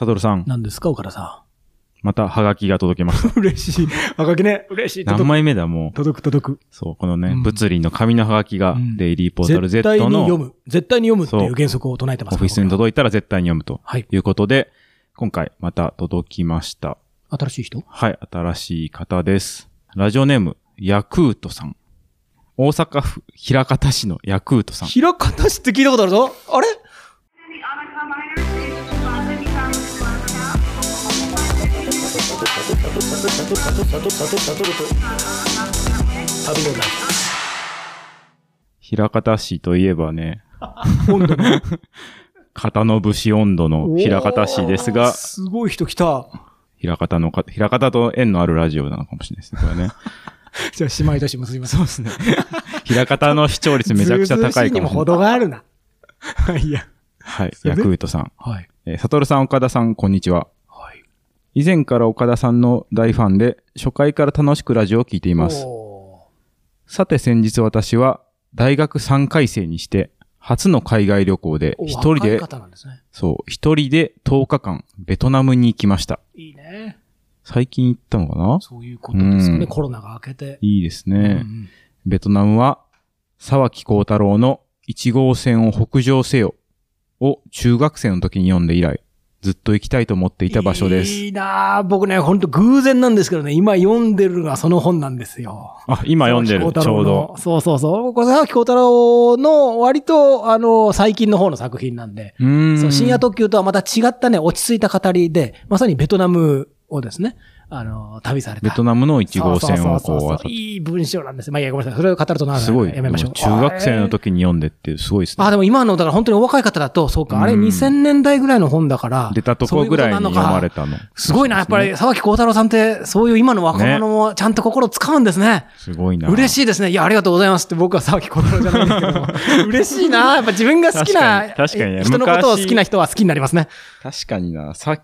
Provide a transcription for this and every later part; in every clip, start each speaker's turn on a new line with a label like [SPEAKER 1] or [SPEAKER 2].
[SPEAKER 1] サトルさん、
[SPEAKER 2] 何ですか、岡田さ
[SPEAKER 1] またハガキが届きました。
[SPEAKER 2] ん。嬉しい。はがきね、嬉しい。
[SPEAKER 1] 何
[SPEAKER 2] 届く、
[SPEAKER 1] 枚目だ、もう。
[SPEAKER 2] 届く、届く。
[SPEAKER 1] そう、このね、
[SPEAKER 2] うん
[SPEAKER 1] 物理の紙のハガキが
[SPEAKER 2] うん、
[SPEAKER 1] デイリーポータル
[SPEAKER 2] 絶対
[SPEAKER 1] Z の
[SPEAKER 2] に読む。絶対に読むってい
[SPEAKER 1] そう
[SPEAKER 2] う原則を唱えてます
[SPEAKER 1] オフィスに
[SPEAKER 2] 僕は
[SPEAKER 1] 届いたら絶対に読むと
[SPEAKER 2] はい。
[SPEAKER 1] いうことで、今回また届きました。
[SPEAKER 2] 新しい人？
[SPEAKER 1] はい、新しい方です。ラジオネーム、ヤクートさん。大阪府枚方市のヤクートさん。
[SPEAKER 2] 平方市って聞いたことあるぞあれ
[SPEAKER 3] ？The Minor
[SPEAKER 2] 旅の
[SPEAKER 1] 枚方市といえばね、
[SPEAKER 2] 温度の
[SPEAKER 1] 片の節温度の枚方市ですが、
[SPEAKER 2] すごい人来た。
[SPEAKER 1] 枚方のか、枚方と縁のあるラジオなのかもしれないですね、これね。
[SPEAKER 2] じゃあ、姉妹都市結びます。そうですね。
[SPEAKER 1] 枚方の視聴率めちゃくちゃ高いかもしれ
[SPEAKER 2] にも程。があるな。いや。
[SPEAKER 1] はい、ヤクートさん。
[SPEAKER 2] はい。
[SPEAKER 1] えー、サトルさん、岡田さん、こんにちは。
[SPEAKER 2] はい。
[SPEAKER 1] 以前から岡田さんの大ファンで、初回から楽しくラジオを聞いています。
[SPEAKER 2] お
[SPEAKER 1] さて先日私は大学3回生にして初の海外旅行で
[SPEAKER 2] ー
[SPEAKER 1] 一人で
[SPEAKER 2] ね。
[SPEAKER 1] そう、一人で10日間ベトナムに行きました。
[SPEAKER 2] いいね。
[SPEAKER 1] 最近行ったのかな？
[SPEAKER 2] そういうことですかね。
[SPEAKER 1] うん
[SPEAKER 2] コロナが明けて。
[SPEAKER 1] いいですね。
[SPEAKER 2] うん
[SPEAKER 1] ベトナムは沢木幸太郎の1号線を北上せよを中学生の時に読んで以来、ずっと行きたいと思っていた場所です。
[SPEAKER 2] いいなあ僕ね、ほんと偶然なんですけどね、今読んでるのがその本なんですよ。
[SPEAKER 1] あ、今読んでる、ちょうど
[SPEAKER 2] の。そうそうそう。これ沢木幸太郎の割と、あの、最近の方の作品なんで、
[SPEAKER 1] うーん。
[SPEAKER 2] そう深夜特急とはまた違ったね、落ち着いた語りで、まさにベトナムをですね、あの、旅された。
[SPEAKER 1] ベトナムの1号線をこ
[SPEAKER 2] そう。いい文章なんです。まあいいや、ごめんなさい。それを語るとな
[SPEAKER 1] すごい。
[SPEAKER 2] やめましょう。
[SPEAKER 1] 中学生の時に読んでってすごいですね。
[SPEAKER 2] あ、でも今の、だから本当にお若い方だと、そうか、あれ
[SPEAKER 1] うん
[SPEAKER 2] 2000年代ぐらいの本だから。
[SPEAKER 1] 出たとこぐらいに読まれたの。
[SPEAKER 2] すごいな、やっぱり、沢木幸太郎さんって、そういう今の若者もちゃんと心使うんですね。
[SPEAKER 1] すごいな。
[SPEAKER 2] 嬉しいですね。いや、ありがとうございますって僕は沢木幸太郎じゃないんですけども。嬉しいな。やっぱ自分が好きな、
[SPEAKER 1] 確かにね
[SPEAKER 2] 人のことを好きな人は好きになりますね。
[SPEAKER 1] 確かにな。さ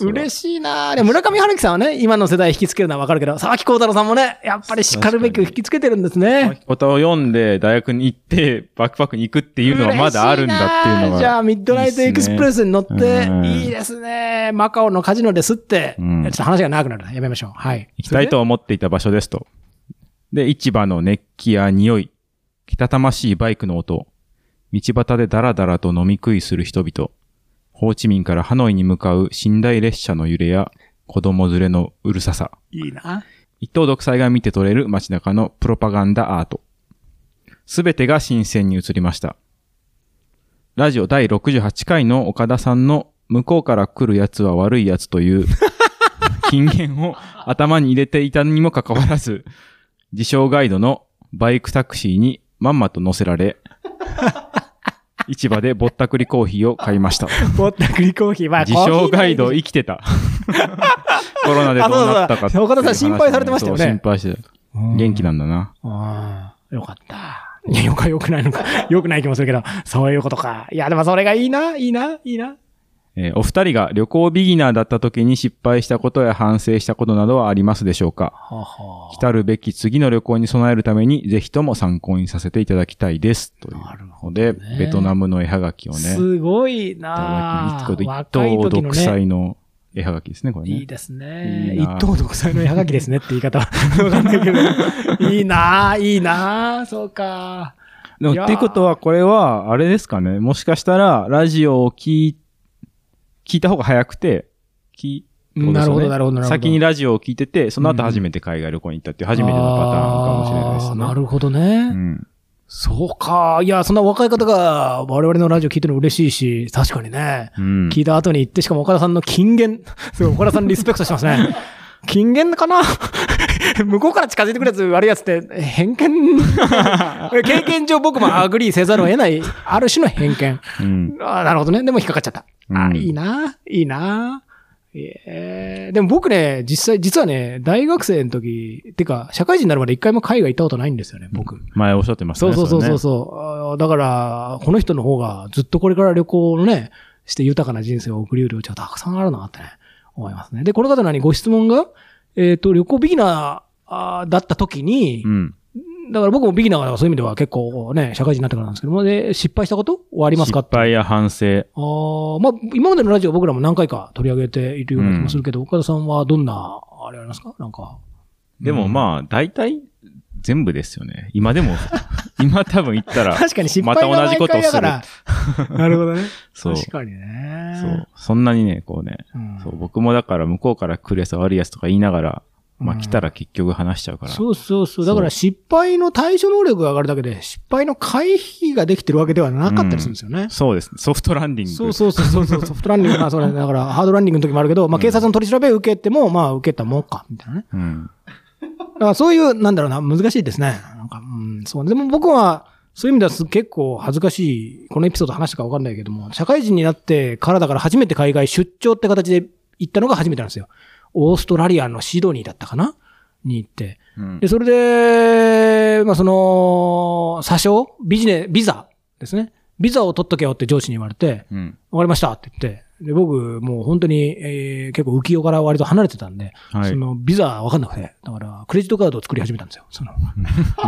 [SPEAKER 2] 嬉
[SPEAKER 1] しい。
[SPEAKER 2] な。で、村上春樹さんはね、今の世代引きつけるのはわかるけど、沢木幸太郎さんもね、やっぱり叱るべき引きつけてるんですね。
[SPEAKER 1] ことを読んで大学に行って、バックパックに行くっていうのはまだあるんだっていうのが。
[SPEAKER 2] じゃあ、ミッドナイトエクスプレスに乗って、
[SPEAKER 1] うん
[SPEAKER 2] いいですね。マカオのカジノですって。
[SPEAKER 1] うん
[SPEAKER 2] ちょっと話が長くなるな。やめましょう。はい。
[SPEAKER 1] 行きたいと思っていた場所ですと。で、市場の熱気や匂い、けたたましいバイクの音、道端でダラダラと飲み食いする人々、ホーチミンからハノイに向かう寝台列車の揺れや子供連れのうるささ、
[SPEAKER 2] いいな。
[SPEAKER 1] 一等独裁が見て取れる街中のプロパガンダアート。すべてが新鮮に映りました。ラジオ第68回の岡田さんの向こうから来る奴は悪い奴という 金言を頭に入れていたにもかかわらず、自称ガイドのバイクタクシーにまんまと乗せられ、市場でぼったくりコーヒーを買いました。
[SPEAKER 2] ぼったくりコーヒー。まあ、
[SPEAKER 1] 自称ガイド生きてた。コロナでどうなったかっていう
[SPEAKER 2] あそうそう岡田さん心配されてましたよね
[SPEAKER 1] 心配してた。元気なんだな。
[SPEAKER 2] ああ、よかった。いや、よかよくないのか。よくない気もするけど、そういうことか。いや、でもそれがいいな、いいな、いいな。
[SPEAKER 1] えーお二人が旅行ビギナーだった時に失敗したことや反省したことなどはありますでしょうか？
[SPEAKER 2] はは
[SPEAKER 1] 来たるべき次の旅行に備えるためにぜひとも参考にさせていただきたいです。という
[SPEAKER 2] なる
[SPEAKER 1] ので、
[SPEAKER 2] ね
[SPEAKER 1] ベトナムの絵はがきをね、い
[SPEAKER 2] すごい
[SPEAKER 1] た
[SPEAKER 2] な
[SPEAKER 1] だきに、一等独。裁の絵はがきですね、これね。
[SPEAKER 2] いいですね。
[SPEAKER 1] いいな
[SPEAKER 2] 一等独裁の絵はがきですねって言い方はわかんないけど。いいなぁ、いいなぁ、そうか。
[SPEAKER 1] でも、っていうことは、これは、あれですかね。もしかしたら、ラジオを聞い、聞いた方が早くて、聞
[SPEAKER 2] うんなるほど、なるほど、なるほど。
[SPEAKER 1] 先にラジオを聞いてて、その後初めて海外旅行に行ったっていう初めてのパターンかもしれないですね。
[SPEAKER 2] なるほどね。
[SPEAKER 1] うん。
[SPEAKER 2] そうか。いや、そんな若い方が我々のラジオ聞いてるの嬉しいし、確かにね。
[SPEAKER 1] うん。
[SPEAKER 2] 聞いた後に行って、しかも岡田さんの金言。すごい、岡田さんリスペクトしてますね。金言かな？向こうから近づいてくるやつ悪いやつって、偏見？経験上僕も agree せざるを得ない、ある種の偏見。
[SPEAKER 1] うん。
[SPEAKER 2] あーなるほどね。でも引っかかっちゃった。あいいな。いいな。えーでも僕ね、実際、実はね、大学生の時、てか、社会人になるまで一回も海外行ったことないんですよね、僕。
[SPEAKER 1] 前おっしゃってましたね。
[SPEAKER 2] そうそうそうそう
[SPEAKER 1] れ
[SPEAKER 2] そう、あーだから、この人の方がずっとこれから旅行をね、して豊かな人生を送り得る余地はたくさんあるなってね、思いますね。で、この方何ご質問が、えっ、と、旅行ビギナーだった時に、
[SPEAKER 1] うん。
[SPEAKER 2] だから僕もビギナーだからそういう意味では結構ね、社会人になってからなんですけども、で、失敗したことはありますか
[SPEAKER 1] 失敗や反省。
[SPEAKER 2] ああ、まあ、今までのラジオ僕らも何回か取り上げているような気もするけど、岡田さんはどんな、あれありますか？なんか。
[SPEAKER 1] でもまあ、大体、全部ですよね。今でも、今多分言ったら、
[SPEAKER 2] 確かに失
[SPEAKER 1] ま
[SPEAKER 2] 敗が
[SPEAKER 1] た同じことをする。
[SPEAKER 2] なるほどね。
[SPEAKER 1] そう。
[SPEAKER 2] 確かにね。
[SPEAKER 1] そう。そんなにね、こうね、
[SPEAKER 2] うん
[SPEAKER 1] そう、僕もだから向こうから来るやつ悪いやつとか言いながら、まあ
[SPEAKER 2] うん
[SPEAKER 1] 来たら結局話しちゃうから。
[SPEAKER 2] そうそうそう。だから失敗の対処能力が上がるだけで、失敗の回避ができてるわけではなかったりするんですよね。
[SPEAKER 1] そうですね。ソフトランディング。
[SPEAKER 2] そうそうそうそう ソフトランディング、まあそれ、だからハードランディングの時もあるけど、まあ警察の取り調べ受けても、まあ受けたもんか、みたいなね。
[SPEAKER 1] うん。
[SPEAKER 2] だからそういう、なんだろうな、難しいですね。なんか、うん、そう。でも僕は、そういう意味ではす結構恥ずかしい、このエピソード話したかわかんないけども、社会人になってからだから初めて海外出張って形で行ったのが初めてなんですよ。オーストラリアのシドニーだったかな？に行って。
[SPEAKER 1] うん
[SPEAKER 2] で、それで、まあその、詐称ビジネ、ビザですね。ビザを取っとけよって上司に言われて、
[SPEAKER 1] うん。
[SPEAKER 2] わかりましたって言って、で、僕、もう本当に、えー結構浮世から割と離れてたんで、
[SPEAKER 1] はい
[SPEAKER 2] そのビザわかんなくて、だから、クレジットカードを作り始めたんですよ。そ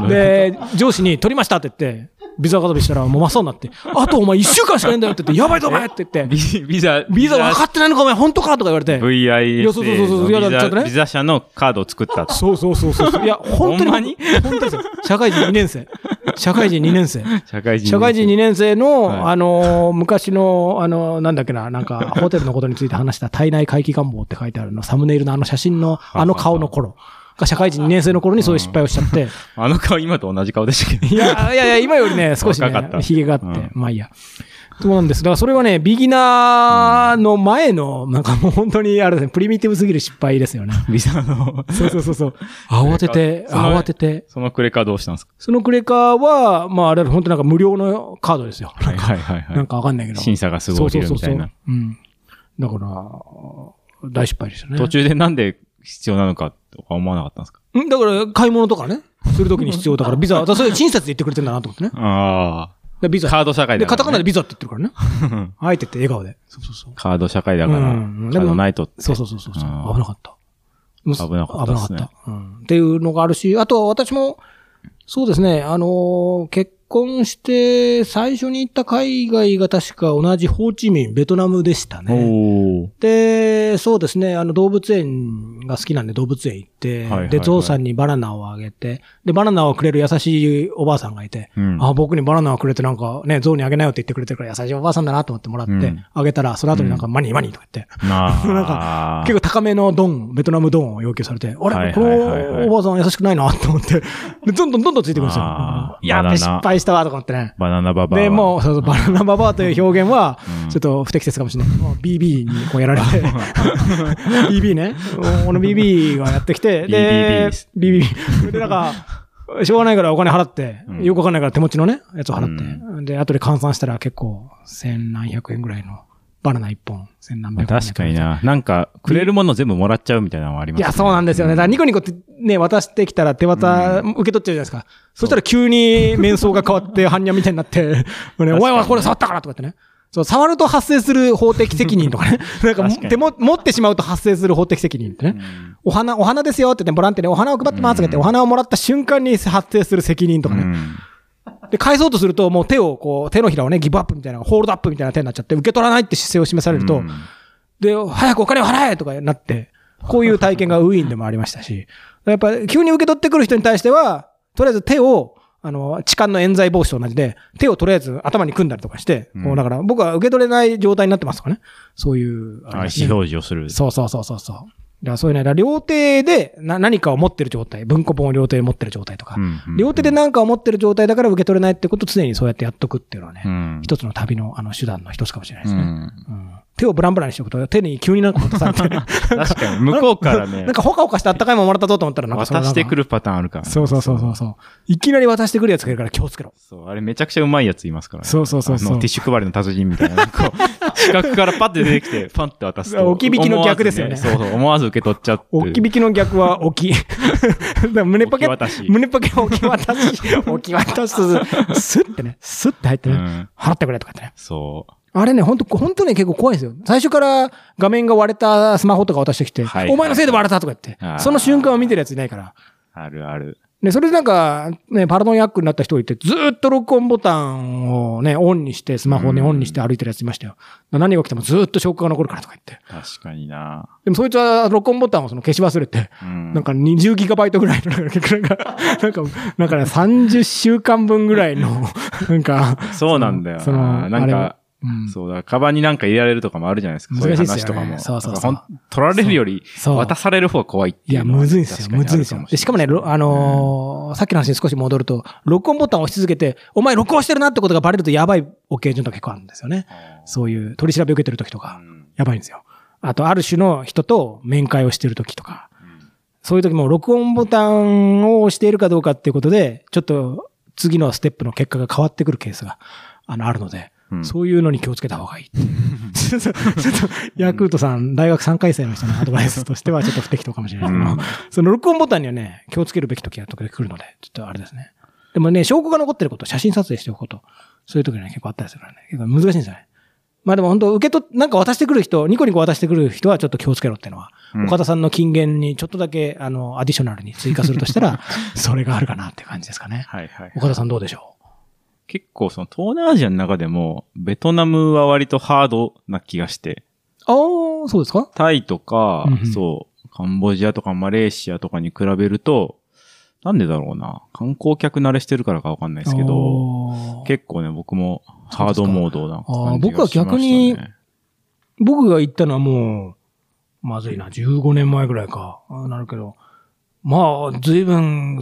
[SPEAKER 2] ので、上司に取りましたって言って、ビザカーしたらもう真っ青になって、あとお前一週間しかないんだよって言って、やばいぞお前って言って、
[SPEAKER 1] ビビザ、
[SPEAKER 2] ビザ分かってないのかお前本当かとか言われて、
[SPEAKER 1] VIS
[SPEAKER 2] いやそうそうそうそういや
[SPEAKER 1] のビ
[SPEAKER 2] ちょっとね
[SPEAKER 1] ザビザ社のカードを作ったと。
[SPEAKER 2] そうそうそうそう。いや、本当に。
[SPEAKER 1] ほんまに？
[SPEAKER 2] 本当ですよ。社会人2年生。社会人2年生。
[SPEAKER 1] 社会人。
[SPEAKER 2] 社会人2年生の、
[SPEAKER 1] はい
[SPEAKER 2] あのー、昔の、あのー、なんだっけな、なんか、ホテルのことについて話した体内回帰願望って書いてあるの、サムネイルのあの写真の、あの顔の頃が社会人2年生の頃にそういう失敗をしちゃって、
[SPEAKER 1] あの顔今と同じ顔でしたけど。
[SPEAKER 2] いや、いやいや、今よりね、少しね
[SPEAKER 1] 若かった、
[SPEAKER 2] 髭があって、
[SPEAKER 1] うん
[SPEAKER 2] まあいいや。そうなんです。だからそれはね、ビギナーの前の、なんかもう本当に、あれですね、プリミティブすぎる失敗ですよね。
[SPEAKER 1] ビザの、
[SPEAKER 2] そうそうそうそう。慌てて、慌てて。
[SPEAKER 1] そのクレカどうしたんですか？
[SPEAKER 2] そのクレカは、まああれは本当なんか無料のカードですよ。
[SPEAKER 1] はいはいはいはい。
[SPEAKER 2] なんかわかんないけど。
[SPEAKER 1] 審査がすごいみたいな。
[SPEAKER 2] そうそうそうそう。うん。だから、大失敗でしたね。
[SPEAKER 1] 途中でなんで必要なのかとか思わなかったんですか？
[SPEAKER 2] んだから、買い物とかね、するときに必要だから、ビザ、だからそれ親切で言ってくれてんだなと思ってね。
[SPEAKER 1] ああ。
[SPEAKER 2] でビザ。
[SPEAKER 1] カード社会
[SPEAKER 2] で、
[SPEAKER 1] だから、ね。
[SPEAKER 2] カタカナでビザって言ってるからね。あえてって笑顔で。そうそうそう。
[SPEAKER 1] カード社会だから、
[SPEAKER 2] うん
[SPEAKER 1] カードないとって。
[SPEAKER 2] そうそうそうそう。危
[SPEAKER 1] うん
[SPEAKER 2] なかった。危
[SPEAKER 1] 危なかったですね
[SPEAKER 2] 危なかった。うん。っていうのがあるし、あと私も、そうですね、あのー結婚して最初に行った海外が確か同じホーチミン、ベトナムでしたね。で、そうですね、あの動物園が好きなんで動物園行って、
[SPEAKER 1] はいはいはい。
[SPEAKER 2] で、ゾウさんにバナナをあげて、で、バナナをくれる優しいおばあさんがいて、
[SPEAKER 1] うん。
[SPEAKER 2] あ、僕にバナナをくれてなんかね、ゾウにあげなよって言ってくれてるから優しいおばあさんだなと思ってもらって、
[SPEAKER 1] うん。
[SPEAKER 2] あげたら、その後になんかマニーマニーとか言って、
[SPEAKER 1] な
[SPEAKER 2] んか結構高めのドン、ベトナムドンを要求されて、あれ、
[SPEAKER 1] はい
[SPEAKER 2] こ
[SPEAKER 1] はいはいはい。
[SPEAKER 2] のおばあさん優しくないなと思って、で、どんどんどんどんついてくるんですよ。やべ、失敗したわとか思ってね。
[SPEAKER 1] バナナババアは。
[SPEAKER 2] で、もう、そうそう、バナナババアという表現は
[SPEAKER 1] うん、
[SPEAKER 2] ちょっと不適切かもしれない。もう BB にこうやられて、BB ね。この BB がやってきて、で BB。で、なんか、しょうがないからお金払って、
[SPEAKER 1] うん
[SPEAKER 2] よくわかんないから手持ちのね、やつを払って。で、後で換算したら結構、千何百円ぐらいのバナナ一本、千何
[SPEAKER 1] まあ
[SPEAKER 2] 百円。
[SPEAKER 1] 確かに。な。なんか、くれるもの全部もらっちゃうみたいなのはあります
[SPEAKER 2] いや、そうなんですよね。だからニコニコってね、渡してきたら手渡、受け取っちゃうじゃないですか。そしたら急に面相が変わって、般若みたいになって、ね、お前はこれ触ったからとかってね。そう、触ると発生する法的責任とかね。なんか手も、持ってしまうと発生する法的責任ってね。お花、お花ですよって言って、ボランティアでお花を配ってますとか言って、お花をもらった瞬間に発生する責任とかね。
[SPEAKER 1] うん。
[SPEAKER 2] で、返そうとすると、もう手をこう、手のひらをね、ギブアップみたいな、ホールドアップみたいな手になっちゃって、受け取らないって姿勢を示されると、
[SPEAKER 1] うん
[SPEAKER 2] で、早くお金を払えとかなって、こういう体験がウィーンでもありましたし、やっぱ急に受け取ってくる人に対しては、とりあえず手を、あの、痴漢の冤罪防止と同じで、手をとりあえず頭に組んだりとかして、
[SPEAKER 1] うん
[SPEAKER 2] こうだから僕は受け取れない状態になってますとかね。そういう、
[SPEAKER 1] あ意思表示をする。
[SPEAKER 2] そうそうそうそうそう。だからそういうね、両手でな何かを持ってる状態、文庫本を両手で持ってる状態とか、
[SPEAKER 1] うんうん。
[SPEAKER 2] 両手で何かを持ってる状態だから受け取れないってことを常にそうやってやっとくっていうのはね、
[SPEAKER 1] うん。
[SPEAKER 2] 一つの旅のあの手段の一つかもしれないですね。
[SPEAKER 1] うん。
[SPEAKER 2] うん手をブランブランにしておくと、手に急になんか渡されて、
[SPEAKER 1] 確かに、向こうからね
[SPEAKER 2] なん、かほかほかしてあったかいものもらったぞと思ったら、なんか
[SPEAKER 1] 渡してくるパターンあるからね。
[SPEAKER 2] そうそうそうそうそう。いきなり渡してくるやつがいるから気をつけろ。
[SPEAKER 1] そう、あれめちゃくちゃうまいやついますからね。
[SPEAKER 2] そうそうそうそう
[SPEAKER 1] ティッシュ配りの達人みたいな。こう、四角からパッて出てきて、パンって渡すと。
[SPEAKER 2] 置き引きの逆ですよね
[SPEAKER 1] そうそう、思わず受け取っちゃって。
[SPEAKER 2] 置き引きの逆は置き。胸ポケ胸ポケ置き渡し。置き渡し。スッてね、スッて入ってね、
[SPEAKER 1] うん
[SPEAKER 2] 払ってくれとかってね。
[SPEAKER 1] そう。
[SPEAKER 2] あれね、本当本当ね、結構怖いですよ。最初から画面が割れたスマホとか渡してきて、
[SPEAKER 1] はい
[SPEAKER 2] お前のせいで割れたとか言って、その瞬間を見てるやついないから。
[SPEAKER 1] あるある。
[SPEAKER 2] で、それでなんか、ね、パラノンヤックになった人がいて、ずーっと録音ボタンをね、オンにして、スマホをね、
[SPEAKER 1] うん
[SPEAKER 2] オンにして歩いてるやついましたよ。何が起きてもずーっと証拠が残るからとか言って。
[SPEAKER 1] 確かにな。
[SPEAKER 2] でもそいつは録音ボタンをその消し忘れて、
[SPEAKER 1] うん。
[SPEAKER 2] なんか20ギガバイトぐらいの、なんか、なんか、なんか、なんかね、30週間分ぐらいの、なんか、
[SPEAKER 1] そうなんだよな。
[SPEAKER 2] その
[SPEAKER 1] なんか、
[SPEAKER 2] うん。
[SPEAKER 1] そうだ、カバンになんか入れられるとかもあるじゃないですか。そういう
[SPEAKER 2] 難しいっすよね。
[SPEAKER 1] 話とかも。
[SPEAKER 2] そうそうそう。
[SPEAKER 1] 取られるより、
[SPEAKER 2] そう。
[SPEAKER 1] 渡される方が怖いって
[SPEAKER 2] いや、
[SPEAKER 1] いうのは
[SPEAKER 2] むずいんですよ。むずいんですよ。しかもね、ろあのーさっきの話に少し戻ると、録音ボタンを押し続けて、お前録音してるなってことがバレるとやばいオケージョンとか結構あるんですよね。そういう取り調べ受けてる時とか。
[SPEAKER 1] う、ん。
[SPEAKER 2] やばいんですよ。あと、ある種の人と面会をしてる時とか、そういう時も録音ボタンを押しているかどうかっていうことで、ちょっと次のステップの結果が変わってくるケースが、あの、あるので、
[SPEAKER 1] うん
[SPEAKER 2] そういうのに気をつけた方がいい。ちょっと、ヤクートさん、大学3回生の人のアドバイスとしてはちょっと不適当かもしれないけど、
[SPEAKER 1] うん
[SPEAKER 2] その録音ボタンにはね、気をつけるべき時が時々来るので、ちょっとあれですね。でもね、証拠が残ってること、写真撮影しておくこと、そういう時には結構あったりするからね、結構難しいんですよね。まあでも本当、受け取っ、なんか渡してくる人、ニコニコ渡してくる人はちょっと気をつけろっていうのは、
[SPEAKER 1] うん
[SPEAKER 2] 岡田さんの金言にちょっとだけ、あの、アディショナルに追加するとしたら、それがあるかなっていう感じですかね。
[SPEAKER 1] はいはい。
[SPEAKER 2] 岡田さんどうでしょ
[SPEAKER 1] 結構その東南アジアの中でも、ベトナムは割とハードな気がして、
[SPEAKER 2] うああ、そうですか？
[SPEAKER 1] タイとか
[SPEAKER 2] うんうん、
[SPEAKER 1] そう、カンボジアとかマレーシアとかに比べると、なんでだろうな。観光客慣れしてるからかわかんないですけど、
[SPEAKER 2] ど
[SPEAKER 1] 結構ね、僕もハードモードな感じがしました、ね。
[SPEAKER 2] 僕は逆に僕が行ったのはもう、まずいな、15年前ぐらいか、あなるけど、まあ、随分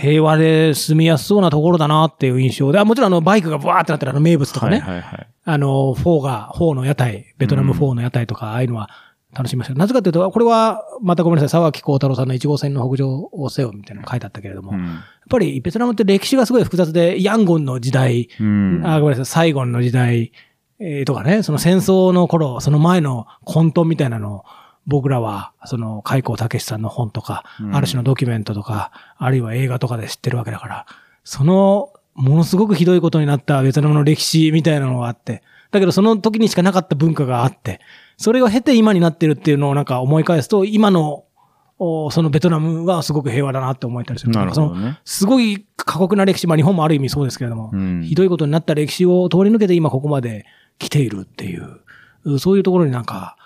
[SPEAKER 2] 平和で住みやすそうなところだなっていう印象で、あもちろんあのバイクがブワーってなってるあの名物とかね、
[SPEAKER 1] はいはいはい。
[SPEAKER 2] あの、フォーが、フォーの屋台、ベトナムフォーの屋台とか、ああいうのは楽しみましたなぜかというと、これは、またごめんなさい、沢木耕太郎さんの1号線の北上をせよみたいなのが書いてあったけれども、やっ
[SPEAKER 1] うん。
[SPEAKER 2] ぱりベトナムって歴史がすごい複雑で、ヤンゴンの時代、
[SPEAKER 1] うん。
[SPEAKER 2] あ、ごめんなさい、サイゴンの時代、えーとかね、その戦争の頃、その前の混沌みたいなのを、僕らは、その、開高健さんの本とか、
[SPEAKER 1] うん
[SPEAKER 2] ある種のドキュメントとか、あるいは映画とかで知ってるわけだから、その、ものすごくひどいことになったベトナムの歴史みたいなのがあって、だけどその時にしかなかった文化があって、それを経て今になってるっていうのをなんか思い返すと、今の、おそのベトナムはすごく平和だなって思えたりする。
[SPEAKER 1] なるほ
[SPEAKER 2] その
[SPEAKER 1] どね。
[SPEAKER 2] すごい過酷な歴史、まあ日本もある意味そうですけれども、
[SPEAKER 1] うん
[SPEAKER 2] ひどいことになった歴史を通り抜けて今ここまで来ているっていう、うそういうところになんかあ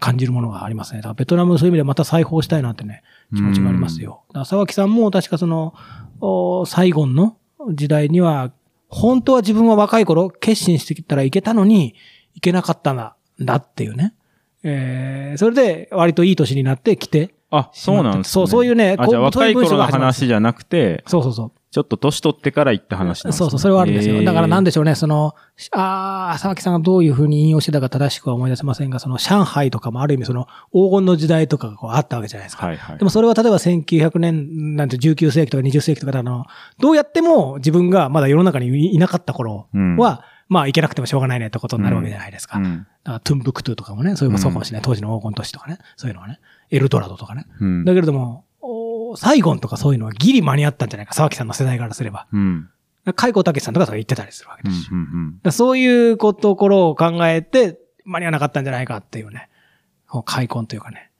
[SPEAKER 2] 感じるものがありますね。だからベトナムそういう意味でまた再訪したいなってね、気持ちがありますよ。だから沢木さんも確かその、おサイゴンの時代には、本当は自分は若い頃決心してきたらいけたのに、いけなかったんだだっていうね。えー、それで割といい年になって来て、
[SPEAKER 1] あ、そうなんですね。
[SPEAKER 2] そうそういうねこうそういう文章
[SPEAKER 1] 若い頃の話じゃなくて、
[SPEAKER 2] そうそうそう。
[SPEAKER 1] ちょっと年取ってから行った話なんですね
[SPEAKER 2] そうそう、それはあるんですよ。だからなん
[SPEAKER 1] で
[SPEAKER 2] でしょうね、その、ああ、沢木さんがどういうふうに引用してたか正しくは思い出せませんが、その上海とかもある意味その黄金の時代とかがこうあったわけじゃないですか。
[SPEAKER 1] はいはい。
[SPEAKER 2] でもそれは例えば1900年なんて19世紀とか20世紀とかであの、どうやっても自分がまだ世の中にいなかった頃
[SPEAKER 1] うん
[SPEAKER 2] は、まあ行けなくてもしょうがないねってことになるわけじゃないですか。
[SPEAKER 1] うん。
[SPEAKER 2] だからトゥンブクトゥとかもね、そういうそうかもしれない。当時の黄金都市とかね、そういうのはね、エルドラドとかね。
[SPEAKER 1] うん。
[SPEAKER 2] だけれども、おサイゴンとかそういうのはギリ間に合ったんじゃないか、沢木さんの世代からすれば。
[SPEAKER 1] うん。
[SPEAKER 2] 海光武さんとかそれ言ってたりするわけ
[SPEAKER 1] うん。
[SPEAKER 2] ですし。
[SPEAKER 1] うん。
[SPEAKER 2] だからそういうところを考えて、間に合わなかったんじゃないかっていうね、こう開墾というかね。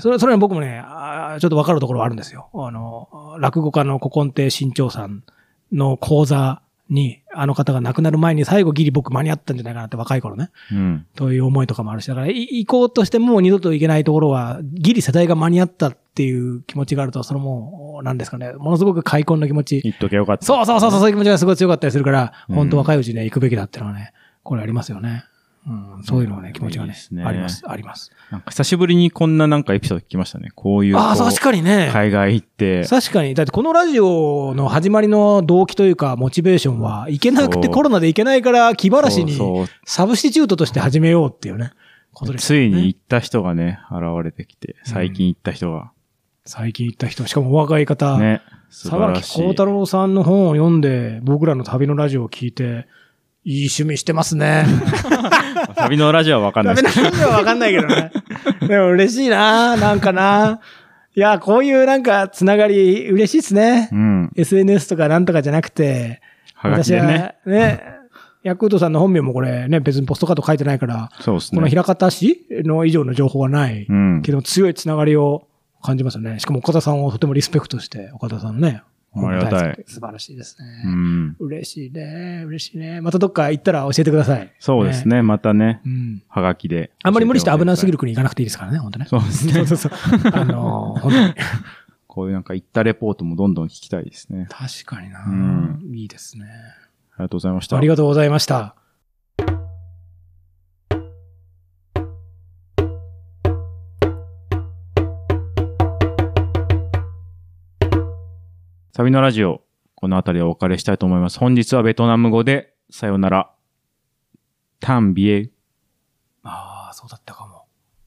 [SPEAKER 2] それ、それは僕もね、あーちょっとわかるところはあるんですよ。あの、落語家の古今亭新潮さんの講座に、あの方が亡くなる前に最後ギリ僕間に合ったんじゃないかなって若い頃ね。
[SPEAKER 1] うん。
[SPEAKER 2] という思いとかもあるし、だからい行こうとしてもう二度と行けないところは、ギリ世代が間に合ったっていう気持ちがあると、そのもう、なんですかね、ものすごく開墾の気持ち。
[SPEAKER 1] 言っときゃよかった。
[SPEAKER 2] そうそうそうそう、そういう気持ちがすごい強かったりするから、
[SPEAKER 1] うん
[SPEAKER 2] 本当若いうちにね、行くべきだっていうのはね、これありますよね。うん、そういうのはね、気持ちがね
[SPEAKER 1] ね
[SPEAKER 2] あります、あります。
[SPEAKER 1] なんか久しぶりにこんななんかエピソード聞きましたね。こういう。
[SPEAKER 2] ああ、確かにね。
[SPEAKER 1] 海外行って。
[SPEAKER 2] 確かに。だってこのラジオの始まりの動機というか、モチベーションは、行けなくてコロナで行けないから、気晴らしに、サブスティチュートとして始めようっていうね、ことです
[SPEAKER 1] つ。いに行った人がね、現れてきて、最近行った人が。
[SPEAKER 2] 最近行った人、しかもお若い方、
[SPEAKER 1] ね。素晴
[SPEAKER 2] 沢木
[SPEAKER 1] らしい。
[SPEAKER 2] 幸太郎さんの本を読んで、僕らの旅のラジオを聞いて、いい趣味してますね。
[SPEAKER 1] 旅のラジオはわかんない
[SPEAKER 2] 旅のラジオはわかんないけどね。でも嬉しいななんかないや、こういうなんかつながり嬉しいですね
[SPEAKER 1] ど。。うん。
[SPEAKER 2] SNS とかなんとかじゃなくて、
[SPEAKER 1] はがきでね。
[SPEAKER 2] 私はね、ヤクルトさんの本名もこれね、別にポストカード書いてないから、
[SPEAKER 1] そうですね。
[SPEAKER 2] この平方市の以上の情報はない。
[SPEAKER 1] うん
[SPEAKER 2] け。ど強いつながりを感じますよね。しかも岡田さんをとてもリスペクトして、岡田さんのね、
[SPEAKER 1] ありがたい。
[SPEAKER 2] 素晴らしいですね。
[SPEAKER 1] うん。
[SPEAKER 2] 嬉しいね。嬉しいね。またどっか行ったら教えてください。
[SPEAKER 1] そうですね。またね、
[SPEAKER 2] うん。
[SPEAKER 1] はがきで。
[SPEAKER 2] あんまり無理して危なすぎ
[SPEAKER 1] る。
[SPEAKER 2] る国行かなくていいですからね、本当ね。
[SPEAKER 1] そうですね。
[SPEAKER 2] そうそうそう。あのー、本当に。
[SPEAKER 1] こういうなんか行ったレポートもどんどん聞きたいですね。
[SPEAKER 2] 確かにな、
[SPEAKER 1] うん
[SPEAKER 2] いいですね。
[SPEAKER 1] ありがとうございました。
[SPEAKER 2] ありがとうございました。
[SPEAKER 1] サビのラジオ、この辺りでお別れしたいと思います。本日はベトナム語で、さよなら。タンビエ。
[SPEAKER 2] ああ、そうだったかも。